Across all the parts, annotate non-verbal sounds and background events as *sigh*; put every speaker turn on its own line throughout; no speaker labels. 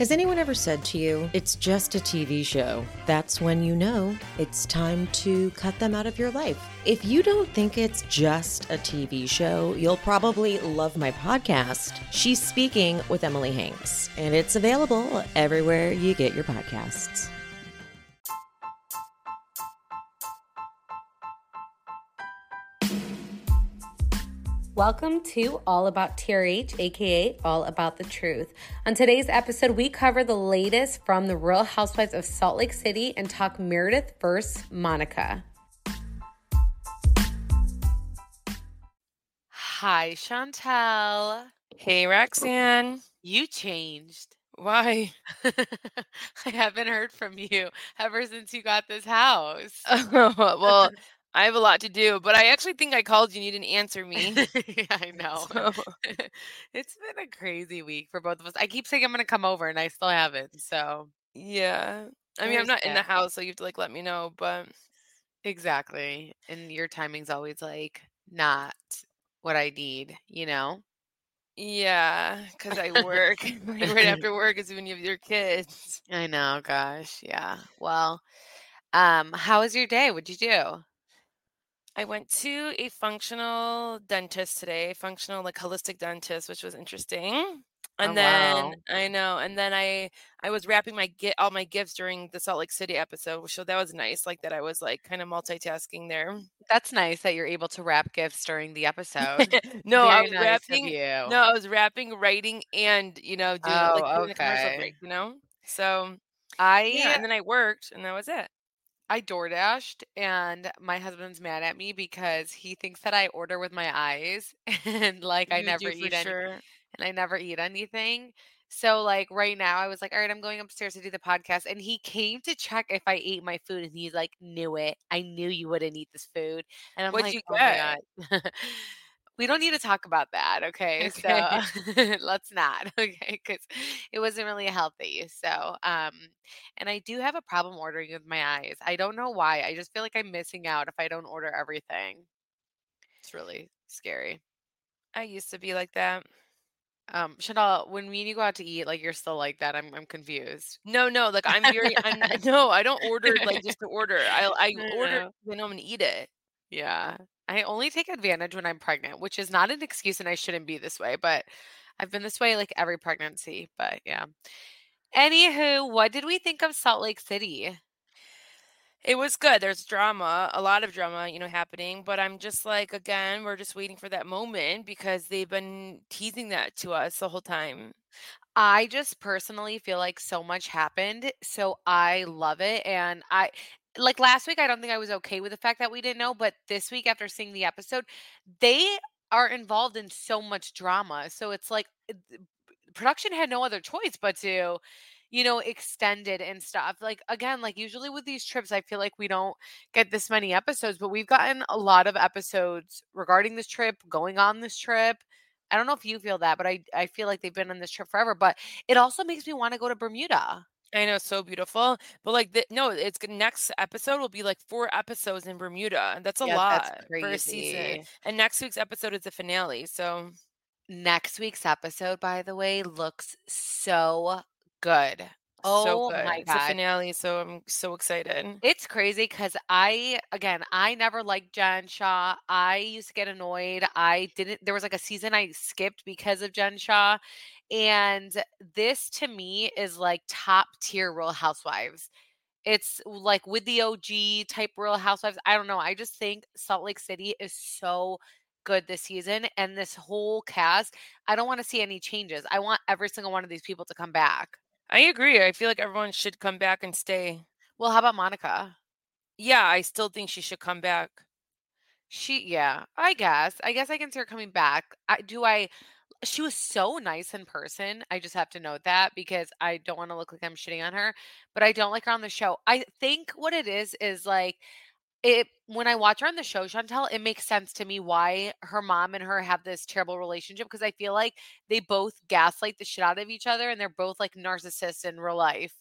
Has anyone ever said to you, it's just a TV show? That's when you know it's time to cut them out of your life. If you don't think it's just a TV show, you'll probably love my podcast. She's speaking with Emily Hanks, and it's available everywhere you get your podcasts.
Welcome to All About TRH, aka All About the Truth. On today's episode, we cover the latest from the Real Housewives of Salt Lake City and talk Meredith versus Monica.
Hi, Chantel.
Hey, Roxanne.
You changed. *laughs*
Why?
I haven't heard from you ever since you got this house. *laughs*
well, I have a lot to do, but I actually think I called you and you didn't answer me. *laughs*
yeah, I *laughs* know.
So, *laughs*
it's been a crazy week for both of us. I keep saying I'm going to come over and I still haven't. So,
yeah. I mean, I'm not in the house, so you have to like let me know, but
exactly. And your timing's always like not what I need, you know?
yeah, because I work. Right after work is when you have your kids.
I know, gosh. Yeah. Well, um, how was your day? What'd you do?
I went to a functional dentist today, functional like holistic dentist, which was interesting. Oh, and
Oh,
then
wow.
I know, and then I I was wrapping my get all my gifts during the Salt Lake City episode, so that was nice. Like that, I was like kind of multitasking there.
That's nice that you're able to wrap gifts during the episode. *laughs*
no, I was
nice
wrapping. No, I was wrapping, writing, and you know, doing like
Oh,
doing a commercial break. You know, so
I
yeah, and then I worked, and that was it.
I DoorDashed and my husband's mad at me because he thinks that I order with my eyes *laughs* and like I
You
never
do for
eat any
sure.
and I never eat anything. So like right now I was like, all right, I'm going upstairs to do the podcast. And he came to check if I ate my food and he's like, knew it. I knew you wouldn't eat this food. And I'm
What'd
like,
you
oh
get?
my God. *laughs* we don't need to talk about that. Okay.
Okay.
So *laughs* let's not. *laughs* Okay. Cause it wasn't really healthy. So um and I do have a problem ordering with my eyes. I don't know why. I just feel like I'm missing out if I don't order everything. It's really scary.
I used to be like that.
Um, Chanel, when me and you go out to eat, like you're still like that. I'm I'm confused.
No, no, like I'm very I'm *laughs* no, I don't order like just to order. I I order
know.
'cause I know I'm gonna eat it.
Yeah. I only take advantage when I'm pregnant, which is not an excuse and I shouldn't be this way, but I've been this way like every pregnancy. But yeah. Anywho, what did we think of Salt Lake City?
It was good. There's drama, a lot of drama, you know, happening, but I'm just like again, we're just waiting for that moment because they've been teasing that to us the whole time.
I just personally feel like so much happened, so I love it. And I like last week, I don't think I was okay with the fact that we didn't know, but this week, after seeing the episode, they are involved in so much drama. So it's like eh, production had no other choice but to, you know, extend it and stuff. Like, again, like usually with these trips, I feel like we don't get this many episodes, but we've gotten a lot of episodes regarding this trip, going on this trip. I don't know if you feel that, but I I feel like they've been on this trip forever. But it also makes me want to go to Bermuda.
I know, so beautiful. But like the, no, it's good. Next episode will be like four episodes in Bermuda. and That's a
Yeah, that's
lot for a season. And next week's episode is the finale. So
Next week's episode, by the way, looks so good.
So
Oh
good.
my
It's a
god.
finale, so I'm so excited.
It's crazy because I, again, I never liked Jen Shah. I used to get annoyed. I didn't, there was like a season I skipped because of Jen Shah. And this to me is like top tier Real Housewives. It's like with the OG type Real Housewives. I don't know. I just think Salt Lake City is so good this season. And this whole cast, I don't want to see any changes. I want every single one of these people to come back.
I agree. I feel like everyone should come back and stay.
Well, how about Monica?
Yeah, I still think she should come back.
She, yeah, I guess. I guess I can see her coming back. I, do I? She was so nice in person. I just have to note that because I don't want to look like I'm shitting on her, but I don't like her on the show. I think what it is is like it when I watch her on the show, Chantel, it makes sense to me why her mom and her have this terrible relationship because I feel like they both gaslight the shit out of each other and they're both like narcissists in real life.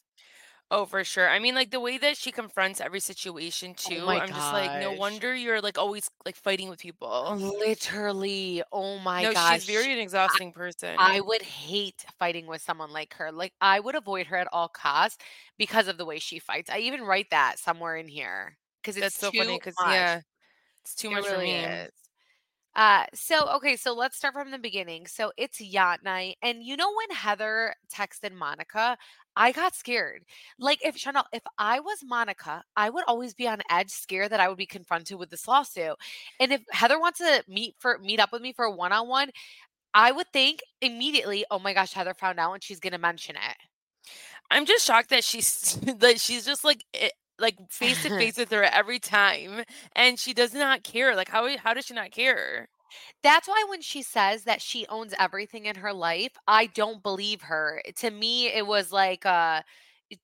Oh, for sure. I mean, like, the way that she confronts every situation
Oh
too,
my
I'm just like, "No wonder you're, like, always, like, fighting with people."
Literally, oh my
No, she's very an
I
exhausting person.
I would hate fighting with someone like her, like, I would avoid her at all costs because of the way she fights. I even write that somewhere in here 'cause
That's
it's
so
too
funny 'cause
much.
yeah, it's too
It
much for me.
is. Uh, so, okay, so let's start from the beginning. So it's yacht night, and you know when Heather texted Monica, I got scared. Like, if Chanel if I was Monica, I would always be on edge, scared that I would be confronted with this lawsuit. And if Heather wants to meet for meet up with me for a one-on-one, I would think immediately, "Oh my gosh, Heather found out and she's gonna mention it."
I'm just shocked that she's *laughs* that she's just, like, eh, like, face to face *laughs* with her every time, and she does not care. Like, how how does she not care?
That's why when she says that she owns everything in her life, I don't believe her. To me, it was like, uh,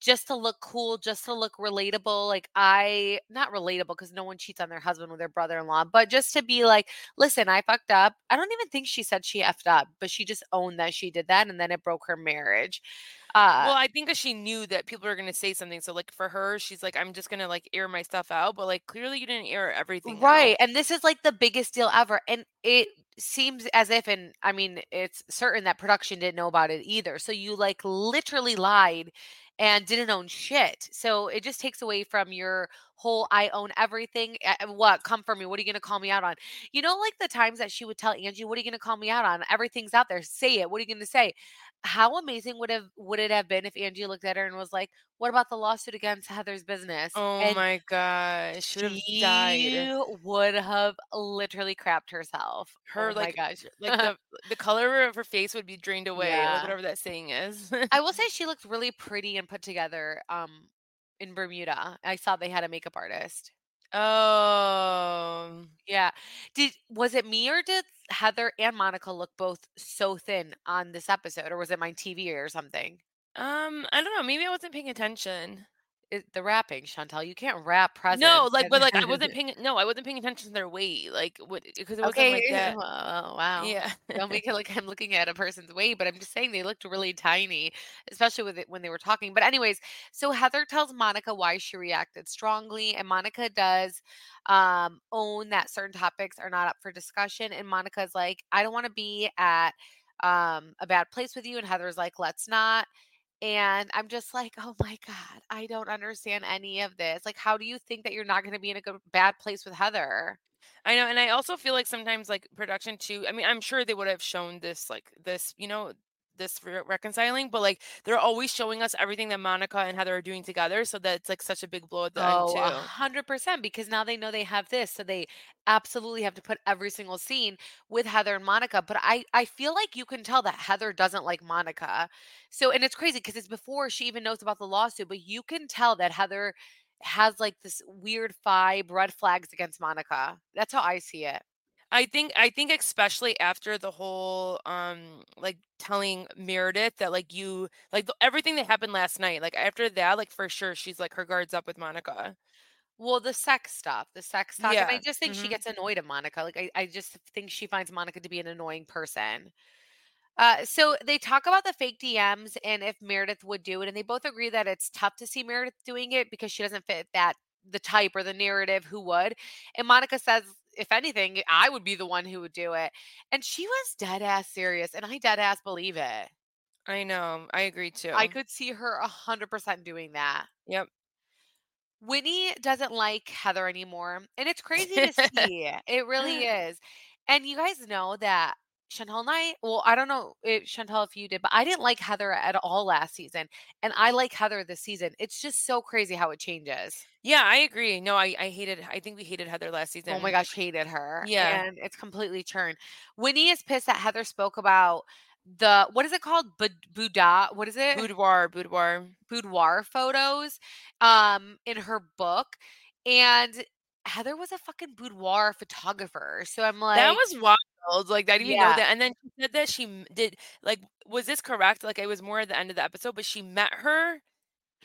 just to look cool, just to look relatable, like, I not relatable because no one cheats on their husband with their brother-in-law, but just to be like, "Listen, I fucked up." I don't even think she said she effed up, but she just owned that she did that, and then it broke her marriage.
Well,
Uh
I think she knew that people are gonna say something, so, like, for her, she's like, "I'm just gonna, like, air my stuff out," but, like, clearly you didn't air everything
Right,
out.
and this is, like, the biggest deal ever, and it seems as if and I mean, it's certain that production didn't know about it either. So you, like, literally lied and didn't own shit. So it just takes away from your whole "I own everything." What? "Come for me. What are you gonna call me out on?" You know, like, the times that she would tell Angie, "What are you gonna call me out on? Everything's out there. Say it. What are you gonna say?" How amazing would have would it have been if Angie looked at her and was like, "What about the lawsuit against Heather's business?"
Oh
And
my gosh, she would have died.
she would have literally crapped herself.
Her,
Oh my
like
gosh.
like, the *laughs* the color of her face would be drained away,
Yeah.
whatever that saying is.
I will *laughs* say she looked really pretty and put together, um, in Bermuda. I saw they had a makeup artist.
Oh.
Yeah. Did was it me or did Heather and Monica look both so thin on this episode, or was it my TV or something?
Um, I don't know, maybe I wasn't paying attention.
It the wrapping, Chantal, you can't wrap
No, like, but, like, I *laughs* wasn't paying no, I wasn't paying attention to their weight, like, what 'cause it wasn't
Okay,
like *laughs* that.
oh, wow.
Yeah.
Don't make it like I'm looking at a person's weight, but I'm just saying they looked really tiny, especially with it when they were talking. But anyways, so Heather tells Monica why she reacted strongly, and Monica does, um, own that certain topics are not up for discussion, and Monica's like, "I don't wanna be at, um, a bad place with you," and Heather's like, "Let's not." And I'm just like, "Oh my god, I don't understand any of this." Like, how do you think that you're not gonna be in a good bad place with Heather?
I know, and I also feel like sometimes, like, production too I mean, I'm sure they would have shown this, like, this, you know, this re reconciling, but, like, they're always showing us everything that Monica and Heather are doing together, so that's, like, such a big blow at the end
Oh, a
too.
100% because now they know they have this, so they absolutely have to put every single scene with Heather and Monica, but I I feel like you can tell that Heather doesn't like Monica. So and it's crazy because it's before she even knows about the lawsuit, but you can tell that Heather has, like, this weird vibe, red flags against Monica. That's how I see it.
I think I think especially after the whole, um, like, telling Meredith that, like, you like, the everything that happened last night, like, after that, like, for sure, she's, like, her guard's up with Monica.
Well, the sex stuff, the sex talk, and I just think she
mhm.
gets annoyed at Monica, like, I I just think she finds Monica to be an annoying person. Uh, so they talk about the fake DMs and if Meredith would do it, and they both agree that it's tough to see Meredith doing it because she doesn't fit that the type or the narrative who would. And Monica says, "If anything, I would be the one who would do it." And she was dead ass serious, and I dead ass believe it.
I know, I agree too.
I could see her a 100% doing that.
Yep.
Whitney doesn't like Heather anymore, and it's crazy to *laughs* see, it really *laughs* is. And you guys know that Chantal and I well, I don't know if Chantal, if you did, but I didn't like Heather at all last season, and I like Heather this season. It's just so crazy how it changes.
Yeah, I agree. No, I I hated I think we hated Heather last season.
Oh my gosh, hated her,
Yeah.
and it's completely turned. Whitney is pissed that Heather spoke about the what is it called? Bud bouda what is it?
Boudoir, boudoir.
Boudoir photos, um, in her book, and Heather was a fucking boudoir photographer, so I'm like, That
was wild, like, I didn't even know that, and then she said that she did like, was this correct? Like, it was more at the end of the episode, but she met her?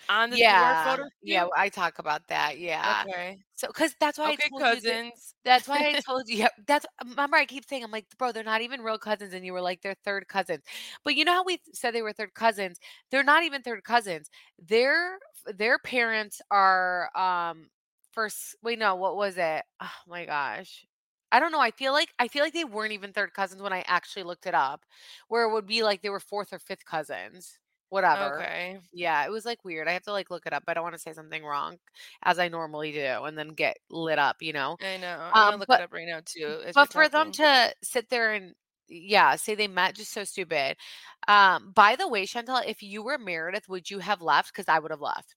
On the
Yeah,
photo
yeah. I talk about that, yeah.
Okay.
So, because that's why I
Okay,
told you that that's why I *laughs* told you yep, that's remember I keep saying, I'm like, "Bro, they're not even real cousins," and you were like, "They're third cousins." But you know how we said they were third cousins? They're not even third cousins. Their their parents are, um, first wait, no, what was it? Oh my gosh. I don't know, I feel like I feel like they weren't even third cousins when I actually looked it up, where it would be like they were 4th or 5th cousins. Whatever.
Okay.
Yeah, it was, like, weird. I have to, like, look it up. I don't wanna say something wrong, as I normally do, and then get lit up, you know?
I know. I'm gonna
Um,
look it up right now too
but for them to sit there and yeah, say they met, just so stupid. Um, by the way, Chantal, if you were Meredith, would you have left? Because I would have left.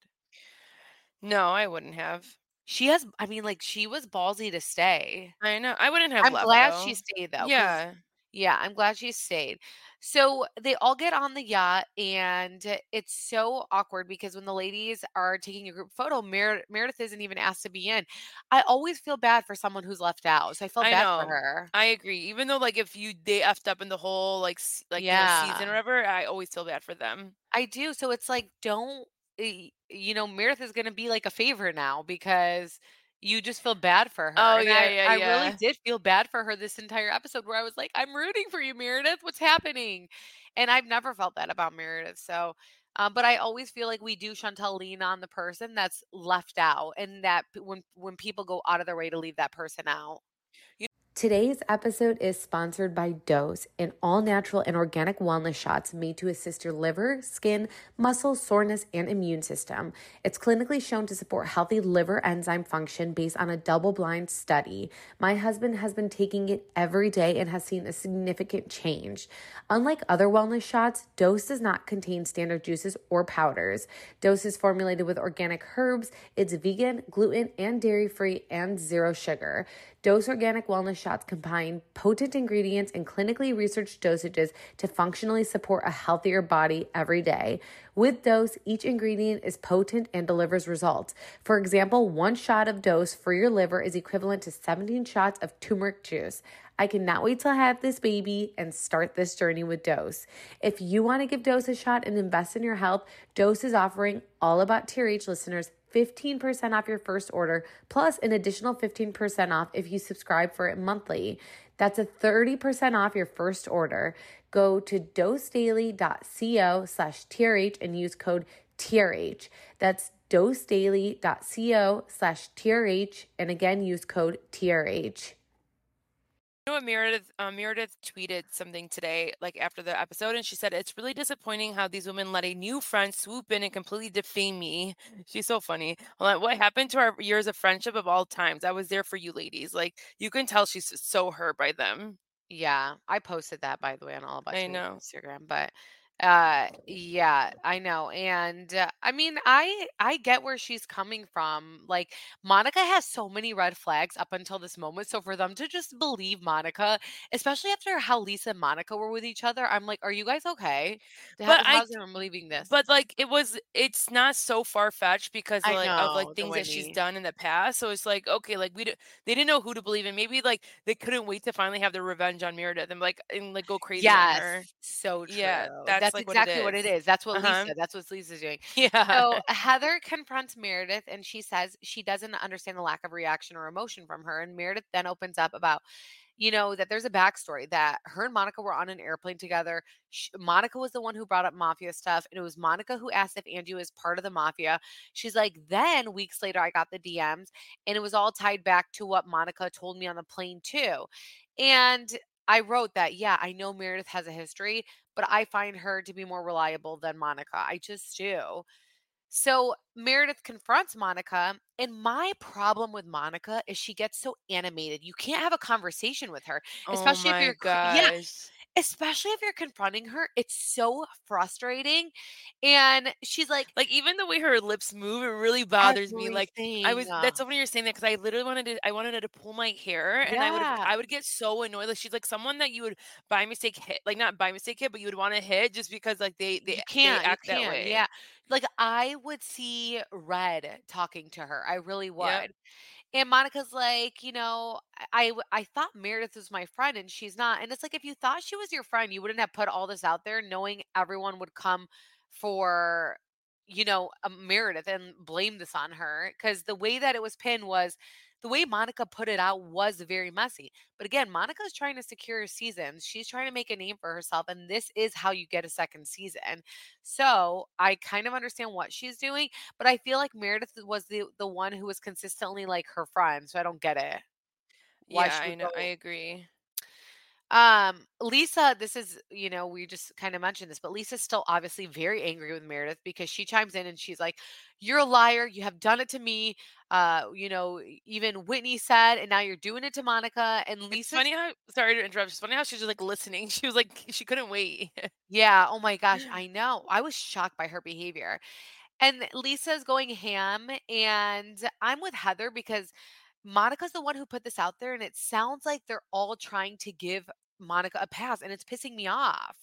No, I wouldn't have.
She has I mean, like, she was ballsy to stay.
I know. I wouldn't have
I'm
left
glad she stayed though, 'cause
Yeah.
yeah, I'm glad she stayed. So, they all get on the yacht, and it's so awkward because when the ladies are taking a group photo, Mere Meredith isn't even asked to be in. I always feel bad for someone who's left out, so I felt
I
bad for
know.
her.
I agree. Even though, like, if you they effed up in the whole, like, s like, you know, season or whatever, I always feel bad for them.
I do, so it's like, don't you know, Meredith is gonna be like a favorite now because you just feel bad for her,
Oh,
and
yeah,
I
yeah,
I really did feel bad for her this entire episode where I was like, "I'm rooting for you, Meredith. What's happening?" And I've never felt that about Meredith, so, um, but I always feel like we do, Chantal, lean on the person that's left out and that when when people go out of their way to leave that person out.
Today's episode is sponsored by Dose, an all natural and organic wellness shots made to assist your liver, skin, muscle, soreness, and immune system. It's clinically shown to support healthy liver enzyme function based on a double blind study. My husband has been taking it every day and has seen a significant change. Unlike other wellness shots, Dose does not contain standard juices or powders. Dose is formulated with organic herbs, it's vegan, gluten, and dairy free, and zero sugar. Dose Organic Wellness Shots combine potent ingredients and clinically researched dosages to functionally support a healthier body every day. With Dose, each ingredient is potent and delivers results. For example, one shot of Dose for your liver is equivalent to 17 shots of turmeric juice. I cannot wait to have this baby and start this journey with Dose. If you want to give Dose a shot and invest in your health, Dose is offering All About TRH listeners 15% off your first order, plus an additional 15% off if you subscribe for it monthly. That's a 30% off your first order. Go to dosedaily.co slash TRH and use code TRH. That's dosedaily.co slash TRH. And again, use code TRH.
You know what Meredith um, Meredith tweeted something today, like, after the episode, and she said, "It's really disappointing how these women let a new friend swoop in and completely defame me." *laughs* She's so funny. Like, "What happened to our years of friendship of all times? I was there for you ladies." Like, you can tell she's so hurt by them.
Yeah, I posted that, by the way, on All About
I know.
Instagram, but, uh, yeah, I know, and, uh, I mean, I I get where she's coming from, like, Monica has so many red flags up until this moment, so for them to just believe Monica, especially after how Lisa and Monica were with each other, I'm like, "Are you guys okay?
But
How
I
how's everyone believing this?"
but, like, it was it's not so far-fetched because,
I
like, of, like,
the
things that she's
Whitney.
done in the past, so it's like, okay, like, we d they didn't know who to believe in. Maybe, like, they couldn't wait to finally have their revenge on Meredith and, like and, like, go crazy on
Yes,
her.
so
Yeah, that's,
That's
like, what it
exactly what it
is.
is. That's what
Uh-huh.
Lisa that's what Lisa's doing. *laughs*
Yeah.
So, Heather confronts Meredith, and she says she doesn't understand the lack of reaction or emotion from her, and Meredith then opens up about, you know, that there's a backstory that her and Monica were on an airplane together. Sh Monica was the one who brought up mafia stuff, and it was Monica who asked if Andrew was part of the mafia. She's like, "Then, weeks later, I got the DMs, and it was all tied back to what Monica told me on the plane, too." And I wrote that, "Yeah, I know Meredith has a history, but I find her to be more reliable than Monica. I just do." So, Meredith confronts Monica, and my problem with Monica is she gets so animated. You can't have a conversation with her,
Oh
especially if you're cr yeah,
gosh.
Especially if you're confronting her. It's so frustrating, and she's like
Like, even the way her lips move, it really bothers me, like, I was that's so funny you're saying that because I literally wanted to I wanted her to pull my hair, and I
would
i would get so annoyed, like, she's like someone that you would by mistake hit like, not by mistake hit, but you would wanna hit just because, like, they they
You can't, you
act that
can't,
way.
yeah. Like, I would see red talking to her, I really
Yep.
And Monica's like, you know, "I I thought Meredith was my friend, and she's not." And it's like, if you thought she was your friend, you wouldn't have put all this out there knowing everyone would come for you know, Meredith and blame this on her because the way that it was pinned was the way Monica put it out was very messy. But again, Monica's trying to secure seasons. She's trying to make a name for herself, and this is how you get a second season. So I kind of understand what she's doing, but I feel like Meredith was the the one who was consistently like her friend. So I don't get it. Why
Yeah, I know. I agree.
Um, Lisa, this is, you know, we just kind of mentioned this, but Lisa's still obviously very angry with Meredith because she chimes in and she's like, You're a liar. You have done it to me. Uh, you know, even Whitney said, and now you're doing it to Monica. And Lisa,
funny how sorry to interrupt. It's funny how she's just like listening. *laughs* She was like she couldn't wait.
yeah, oh my gosh, *laughs* I know. I was shocked by her behavior. And Lisa's going ham, and I'm with Heather because Monica's the one who put this out there, and it sounds like they're all trying to give Monica a pass, and it's pissing me off.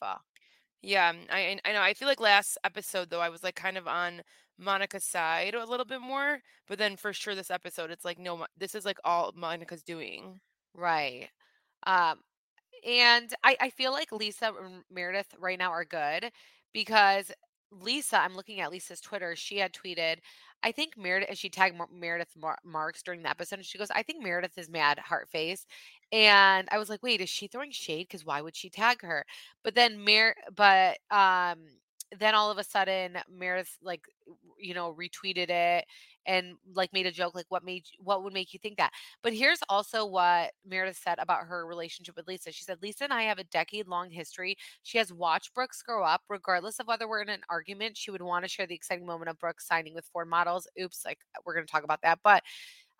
Yeah, mm, I I I know. I feel like last episode though I was like kind of on Monica's side a little bit more, but then for sure this episode it's like no, this is like all Monica's doing.
Right. Um, And I, I feel like Lisa and Meredith right now are good because Lisa, I'm looking at Lisa's Twitter. She had tweeted, I think Meredith, she tagged Mer- Meredith Mar- Marks during the episode. And she goes, I think Meredith is mad, heart face. And I was like, wait, is she throwing shade? Because why would she tag her? But then Mer, but um, then all of a sudden Meredith like you know retweeted it and like made a joke like what made what would make you think that but here's also what Meredith said about her relationship with Lisa. She said, Lisa and I have a decade long history. She has watched Brooks grow up. Regardless of whether we're in an argument, she would want to share the exciting moment of Brooks signing with Ford Models. Oops, like we're going to talk about that. But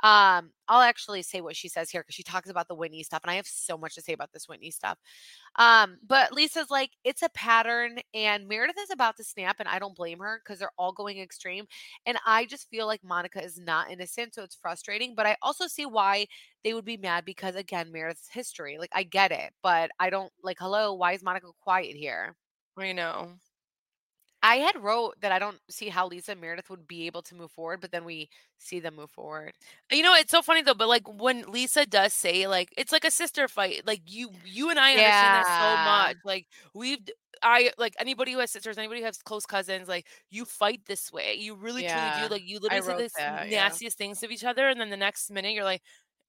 um, I'll actually say what she says here because she talks about the Whitney stuff, and I have so much to say about this Whitney stuff. Um, but Lisa's like, it's a pattern, and Meredith is about to snap, and I don't blame her because they're all going extreme. And I just feel like Monica is not innocent, so it's frustrating. But I also see why they would be mad because again, Meredith's history. Like I get it, but I don't like hello, why is Monica quiet here?
I know.
I had wrote that I don't see how Lisa and Meredith would be able to move forward, but then we see them move forward.
You know, it's so funny though, but like when Lisa does say like it's like a sister fight, like you you and I understand that so much. Like we've I like anybody who has sisters, anybody who has close cousins, like you fight this way. You really truly do. Like you literally say
the
this
that, yeah.
nastiest things to each other, and then the next minute you're like,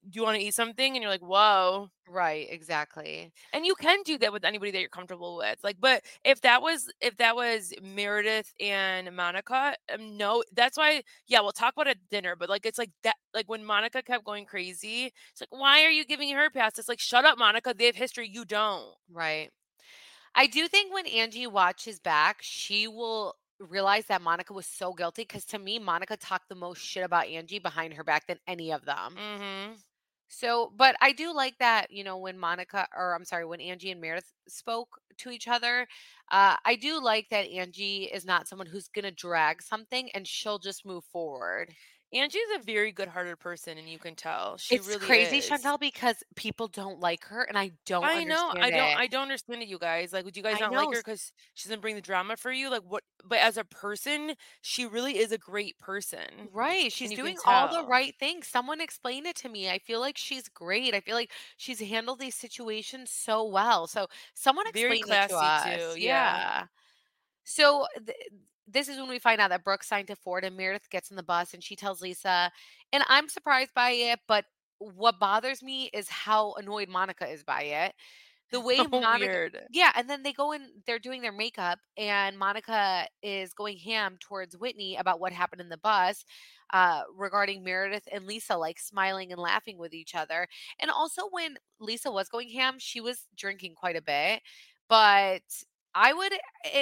Do you want to eat something? And you're like, Whoa.
Right, exactly.
And you can do that with anybody that you're comfortable with. Like, but if that was if that was Meredith and Monica, um, no, that's why. Yeah, we'll talk about it at dinner. But like, it's like that. Like when Monica kept going crazy, it's like, why are you giving her a pass? It's like, shut up, Monica. They have history. You don't.
Right. I do think when Angie watches back, she will realize that Monica was so guilty because to me, Monica talked the most shit about Angie behind her back than any of them.
Mm-hmm.
So, but I do like that, you know, when Monica, or I'm sorry, when Angie and Meredith spoke to each other, uh, I do like that Angie is not someone who's going to drag something and she'll just move forward.
Angie's a very good-hearted person, and you can tell she
It's
really
crazy,
is.
Chantel, because people don't like her and I don't
I know. I don't. I don't understand it, you guys. Like, would you guys not like her because she doesn't bring the drama for you? Like, what? But as a person, she really is a great person,
Right. She's
and you can
doing all the right things. Someone explain it to me. I feel like she's great. I feel like she's handled these situations so well. So someone
Very
explain it to
classy
us.
too. Yeah.
Yeah. So th- this is when we find out that Brooke signed to Ford and Meredith gets in the bus and she tells Lisa, and I'm surprised by it, but what bothers me is how annoyed Monica is by it. The way
So *laughs*
Monica
weird.
yeah, and then they go in, they're doing their makeup, and Monica is going ham towards Whitney about what happened in the bus, uh, regarding Meredith and Lisa like smiling and laughing with each other. And also, when Lisa was going ham, she was drinking quite a bit, but I would,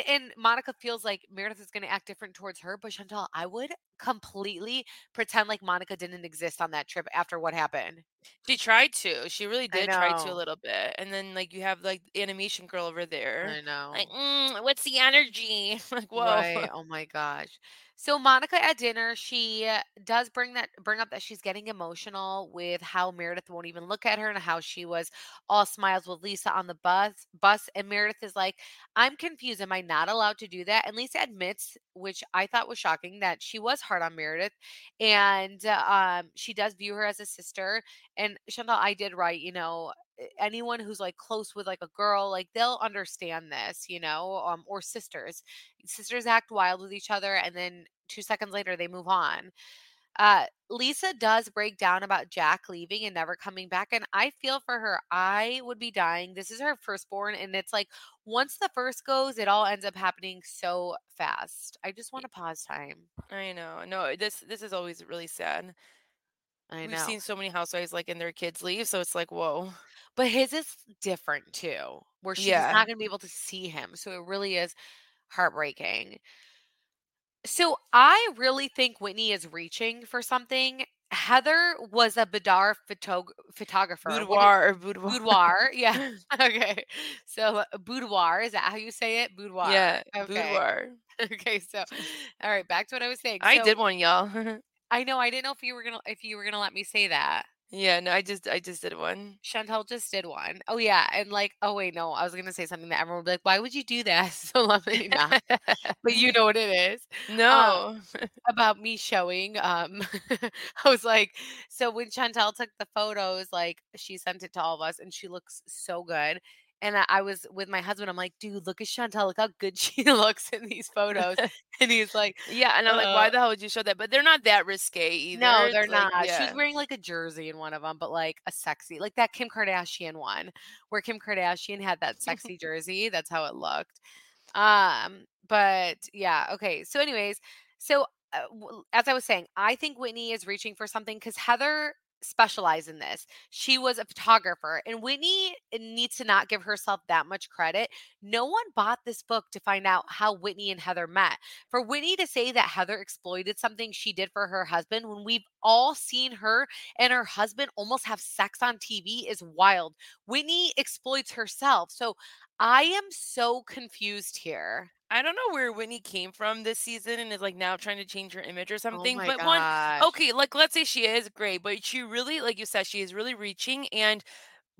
and Monica feels like Meredith is going to act different towards her, but Chantal, I would completely pretend like Monica didn't exist on that trip after what happened.
She tried to. She really did try to a little bit, and then like you have like the animation girl over there,
I know.
like, mm, what's the energy? *laughs* like, whoa.
Right. Oh my gosh. So Monica at dinner, she uh, does bring that bring up that she's getting emotional with how Meredith won't even look at her and how she was all smiles with Lisa on the bus bus and Meredith is like, "I'm confused. Am I not allowed to do that?" And Lisa admits, which I thought was shocking, that she was hard on Meredith and um she does view her as a sister. And Chantal, I did write, you know, anyone who's like close with like a girl, like they'll understand this, you know, um, or sisters. Sisters act wild with each other, and then two seconds later they move on. Uh, Lisa does break down about Jack leaving and never coming back, and I feel for her. I would be dying. This is her firstborn, and it's like once the first goes, it all ends up happening so fast. I just want to pause time.
I know. No, this this is always really sad.
I know.
We've seen so many housewives like and their kids leave, so it's like, whoa.
But his is different too, where she's
Yeah.
not going to be able to see him. So it really is heartbreaking. So I really think Whitney is reaching for something. Heather was a boudoir photog- photographer.
Boudoir or boudoir.
Boudoir. Yeah. *laughs* *laughs* okay. So uh, boudoir, is that how you say it? Boudoir.
Yeah,
Okay.
boudoir. *laughs*
Okay. So, all right. Back to what I was saying.
I
So,
did one, y'all.
I know. I didn't know if you were gonna if you were gonna let me say that.
Yeah, no, I just I just did one.
Chantel just did one. Oh yeah, and like, oh wait, no, I was gonna say something that everyone would be like, "Why would you do that?" *laughs* So lovely, not. *laughs* but you know what it is
no. *laughs*
about me showing. Um, I was like, so when Chantel took the photos, like she sent it to all of us, and she looks so good. And I, I was with my husband. I'm like, dude, look at Chantel. Look how good *laughs* she looks in these photos. *laughs* and he's like,
yeah, and I'm like, why
Uh,
the hell would you show that? But they're not that risque either.
No, they're
like,
not. She
yeah.
was wearing like a jersey in one of them, but like a sexy, like that Kim Kardashian one, where Kim Kardashian had that *laughs* sexy jersey. That's how it looked. Um, but yeah, okay. So, anyways, so uh, as I was saying, I think Whitney is reaching for something because Heather specialized in this. She was a photographer, and Whitney eh, needs to not give herself that much credit. No one bought this book to find out how Whitney and Heather met for Whitney to say that Heather exploited something she did for her husband when we've all seen her and her husband almost have sex on TV is wild. Whitney exploits herself. So I am so confused here.
I don't know where Whitney came from this season and is like now trying to change her image or oh something.
oh
but one okay, like let's say she is great, but she really, like you said, she is really reaching. And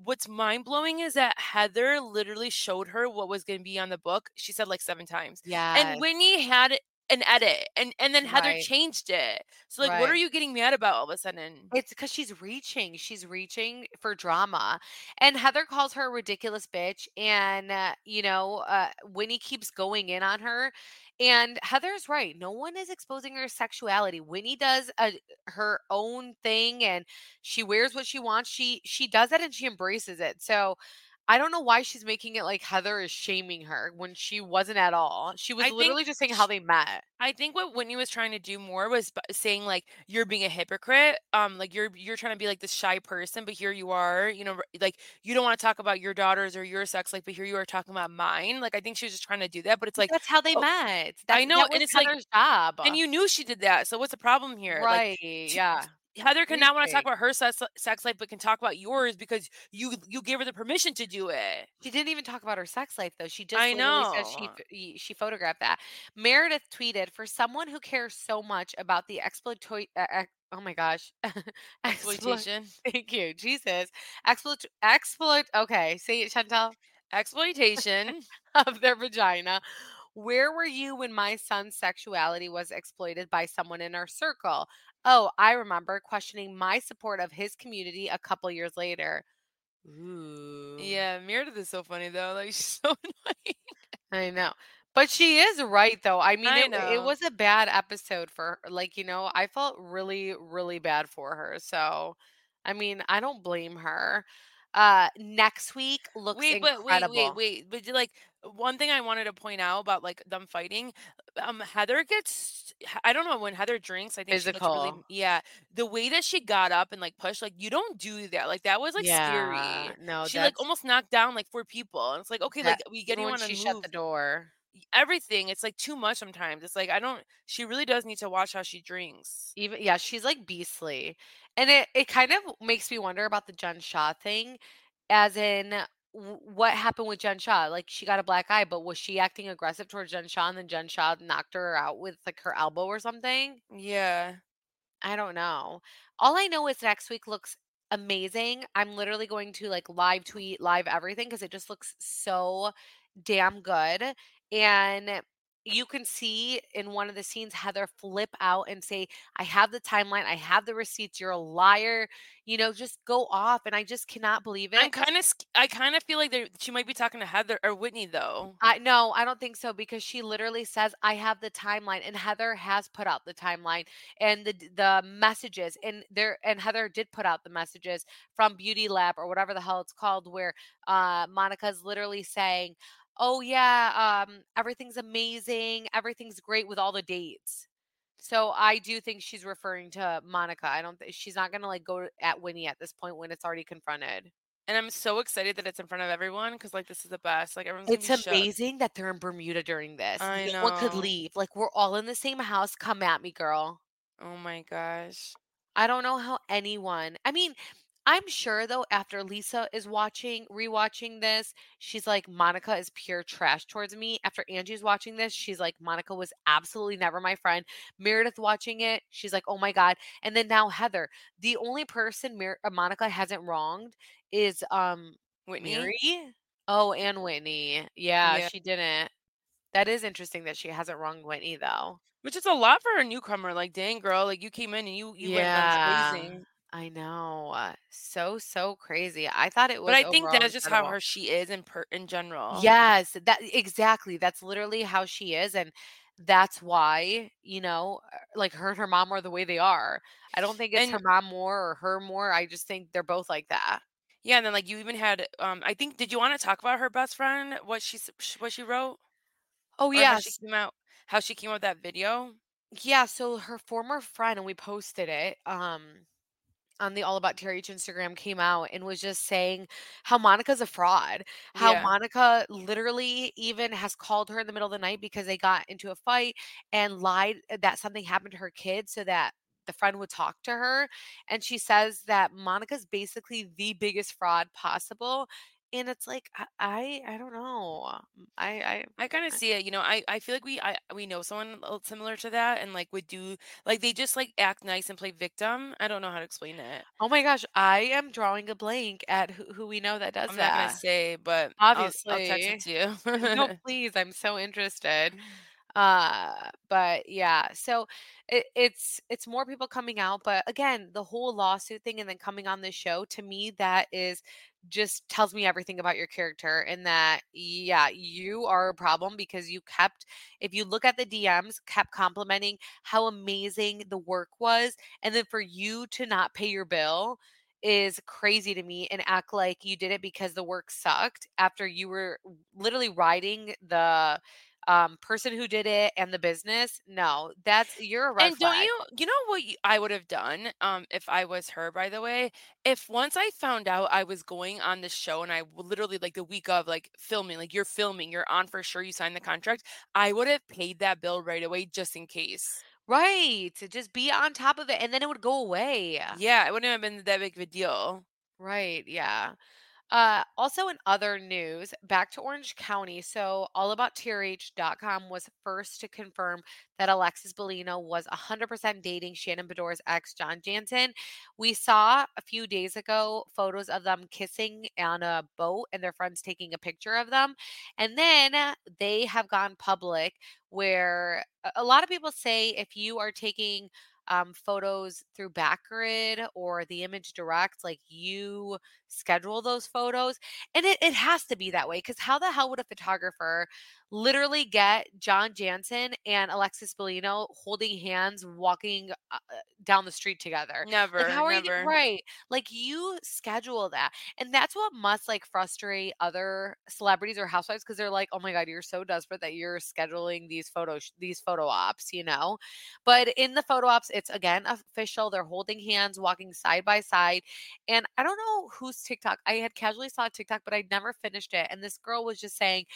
what's mind blowing is that Heather literally showed her what was going to be on the book. She said like seven times,
Yeah.
and Whitney had an edit, and and then Heather
Right.
changed it. So like, what are you getting mad about all of a sudden?
It's because she's reaching. She's reaching for drama. And Heather calls her a ridiculous bitch. And, uh, you know, uh, Whitney keeps going in on her. And Heather's right. No one is exposing her sexuality. Whitney does a, her own thing and she wears what she wants. She she does that and she embraces it. So I don't know why she's making it like Heather is shaming her when she wasn't at all. She was
I
literally just saying how they met.
I think what Whitney was trying to do more was saying like you're being a hypocrite. Um, like you're you're trying to be like this shy person, but here you are. You know, like you don't want to talk about your daughters or your sex life, but here you are talking about mine. Like I think she was just trying to do that, but it's like
That's how they
oh,
met.
I know,
that
and it's like-
Heather's job.
and you knew she did that. So what's the problem here? Like
right.
she-
yeah.
Heather can not want to talk about her sex, sex life, but can talk about yours because you you gave her the permission to do it.
She didn't even talk about her sex life though. She just
I
said she
know.
she photographed that. Meredith tweeted for someone who cares so much about the exploit. Uh, ex- oh my gosh, *laughs*
Exploitation.
Thank you, Jesus. Exploit. Exploit. Okay, say it, Chantel.
Exploitation. *laughs*
Of their vagina. Where were you when my son's sexuality was exploited by someone in our circle? Oh, I remember questioning my support of his community a couple years later. Ooh.
yeah, Meredith is so funny though. Like *laughs* she's so annoying.
I know. But she is right though. I mean,
I
it, it was a bad episode for her. Like, you know, I felt really, really bad for her. So, I mean, I don't blame her. Uh next week looks
Wait, but wait,
incredible.
wait, wait. But like one thing I wanted to point out about like them fighting, um, Heather gets. I don't know when Heather drinks. I think she looks really. Yeah, the way that she got up and like pushed, like you don't do that. Like that was like
yeah,
scary.
no,
She like almost knocked down like four people, and it's like okay, like we get you
when she shut the door.
Everything. It's like too much sometimes. It's like I don't. She really does need to watch how she drinks.
Even yeah, she's like beastly. And it it kind of makes me wonder about the Jen Shah thing as in what happened with Jen Shah? Like she got a black eye, but was she acting aggressive towards Jen Shah and then Jen Shah knocked her out with like her elbow or something?
Yeah.
I don't know. All I know is next week looks amazing. I'm literally going to like live tweet, live everything because it just looks so damn good. And you can see in one of the scenes Heather flip out and say, "I have the timeline, I have the receipts, you're a liar." You know, just go off, and I just cannot believe it.
I'm kinda I kinda feel like she might be talking to Heather or Whitney, though.
I no, I don't think so because she literally says, "I have the timeline," and Heather has put out the timeline and the the messages, and there and Heather did put out the messages from Beauty Lab or whatever the hell it's called, where, uh, Monica's literally saying, "Oh, yeah, um, everything's amazing, everything's great," with all the dates. So, I do think she's referring to Monica, I don't thi she's not gonna, like, go at Whitney at this point when it's already confronted.
And I'm so excited that it's in front of everyone because like, this is the best, like, everyone's gonna
It's
be shook.
amazing that they're in Bermuda during this.
I
No one could leave, like, we're all in the same house, come at me, girl.
Oh my gosh.
I don't know how anyone I mean, I'm sure, though, after Lisa is watching rewatching this, she's like, "Monica is pure trash towards me." After Angie's watching this, she's like, "Monica was absolutely never my friend." Meredith watching it, she's like, "Oh my god." And then now Heather. The only person Mer uh, Monica hasn't wronged is, um,
Whitney?
Mary? Oh, and Whitney. Yeah,
Yeah.
she didn't. That is interesting that she hasn't wronged Whitney, though.
Which is a lot for a newcomer, like, "Dang, girl," like, "You came in and you you went
Yeah.
blazing."
I know, uh, so, so crazy. I thought it was.
But
was
I think
overall
that is just how
incredible.
her she is in per in general.
Yes, that exactly, that's literally how she is, and that's why, you know, uh, like, her and her mom are the way they are. I don't think it's her
And
mom more or her more, I just think they're both like that.
Yeah, and then, like, you even had, um, I think did you wanna talk about her best friend? What she s sh what she wrote?
Oh,
Or how she
yes.
came out how she came out with that video?
Yeah, so her former friend and we posted it, um, on the All About TRH Instagram, came out and was just saying how Monica's a fraud. How
Yeah.
Monica literally even has called her in the middle of the night because they got into a fight and lied that something happened to her kid so that the friend would talk to her, and she says that Monica's basically the biggest fraud possible, and it's like, I I I don't know. I I
I kinda see it, you know, I I feel like we I we know someone similar to that and, like, would do like, they just, like, act nice and play victim. I don't know how to explain it.
Oh my gosh, I am drawing a blank at who who we know that does
I'm not gonna
that.
say, but I'll I'll text it
Obviously.
to you.
No, *laughs* please, I'm so interested. Uh, but yeah, so it it's it's more people coming out, but again, the whole lawsuit thing and then coming on this show, to me, that is just tells me everything about your character and that, yeah, you are a problem because you kept if you look at the DMs, kept complimenting how amazing the work was, and then for you to not pay your bill is crazy to me and act like you did it because the work sucked after you were literally riding the, um, person who did it and the business. No, that's you're a red
And don't you you know what I would have done, um, if I was her, by the way? If once I found out I was going on this show and I literally, like, the week of, like, filming, like, you're filming, you're on for sure, you signed the contract, I would have paid that bill right away just in case.
Right, to just be on top of it, and then it would go away.
Yeah, it wouldn't have been that big of a deal.
Right, yeah. Uh, also in other news, back to Orange County. So, allabouttrh.com was first to confirm that Alexis Bellino was 100% dating Shannon Beador's ex, John Janssen. We saw a few days ago photos of them kissing on a boat and their friends taking a picture of them. And then uh, they have gone public where a lot of people say if you are taking um, photos through Backgrid or the Image Direct, like you schedule those photos. And it, it has to be that way because how the hell would a photographer literally get John Janssen and Alexis Bellino holding hands walking uh, uh, down the street together? Like,
Never,
how are you right? Like, you schedule that. And that's what must like frustrate other celebrities or housewives because they're like, oh my God, you're so desperate that you're scheduling these photo, sh- these photo ops, you know? But in the photo ops, it's again official. They're holding hands, walking side by side. And I don't know whose TikTok. I had casually saw TikTok, but I never finished it. And this girl was just saying,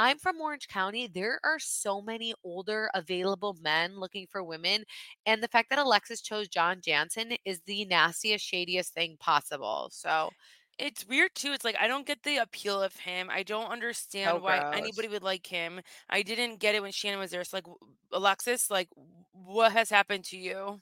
I'm from Orange County. There are so many older available men looking for women. And the fact that Alexis chose John Janssen is the nastiest, shadiest thing possible. So,
It's weird too, it's like, I don't get the appeal of him, I don't understand oh, why
gross.
anybody would like him. I didn't get it when Shannon was there, it's like, Alexis, like, what has happened to you?"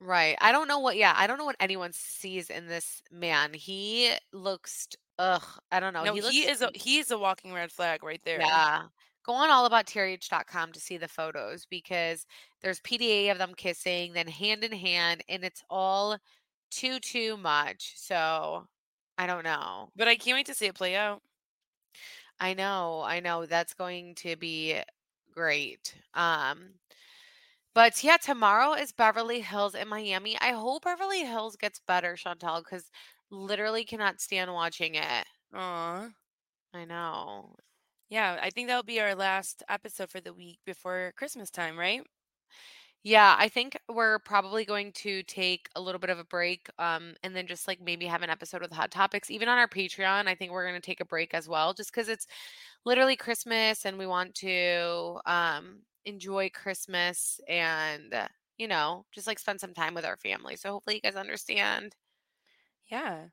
Right. I don't know what, yeah, I don't know what anyone sees in this man. He looks, ugh, I don't know.
No,
He
he is a he is a walking red flag right there.
Yeah. go on allabouttrh.com to see the photos because there's PDA of them kissing, then hand in hand, and it's all too too much. So I don't know.
But I can't wait to see it play out.
I know, I know that's going to be great. Um but yeah, tomorrow is Beverly Hills in Miami. I hope Beverly Hills gets better, Chantal, because literally cannot stand watching it.
Aw.
I know.
Yeah, I think that'll be our last episode for the week before Christmas time, right?
Yeah, I think we're probably going to take a little bit of a break um and then just like maybe have an episode with hot topics even on our Patreon. I think we're going to take a break as well just cuz it's literally Christmas and we want to um enjoy Christmas and you know, just like spend some time with our family. So hopefully you guys understand.
Yeah.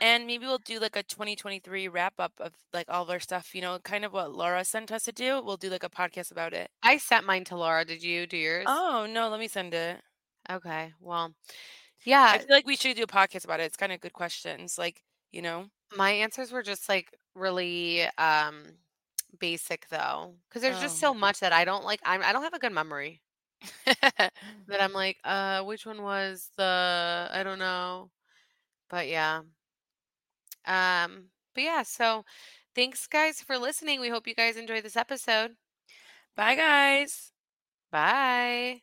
And maybe we'll do like a 2023 wrap up of like all of our stuff, you know, kind of what Laura sent us to do. We'll do like a podcast about it.
I sent mine to Laura. Did you do yours?
Oh, no, let me send it.
Okay. Well, yeah.
I feel like we should do a podcast about it. It's kind of good questions, like, you know.
my answers were just like really um basic though cuz there's just
Oh.
so much that I don't like I'm, I don't have a good memory. *laughs* that I'm like, uh, which one was the I don't know. But yeah. Um, but yeah, so thanks guys for listening. We hope you guys enjoyed this episode.
Bye, guys.
Bye.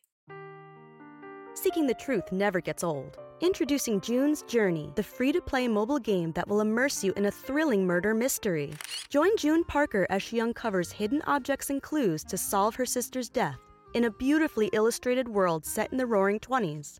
Seeking the truth never gets old. Introducing June's Journey, the free to play mobile game that will immerse you in a thrilling murder mystery. Join June Parker as she uncovers hidden objects and clues to solve her sister's death in a beautifully illustrated world set in the roaring 20s.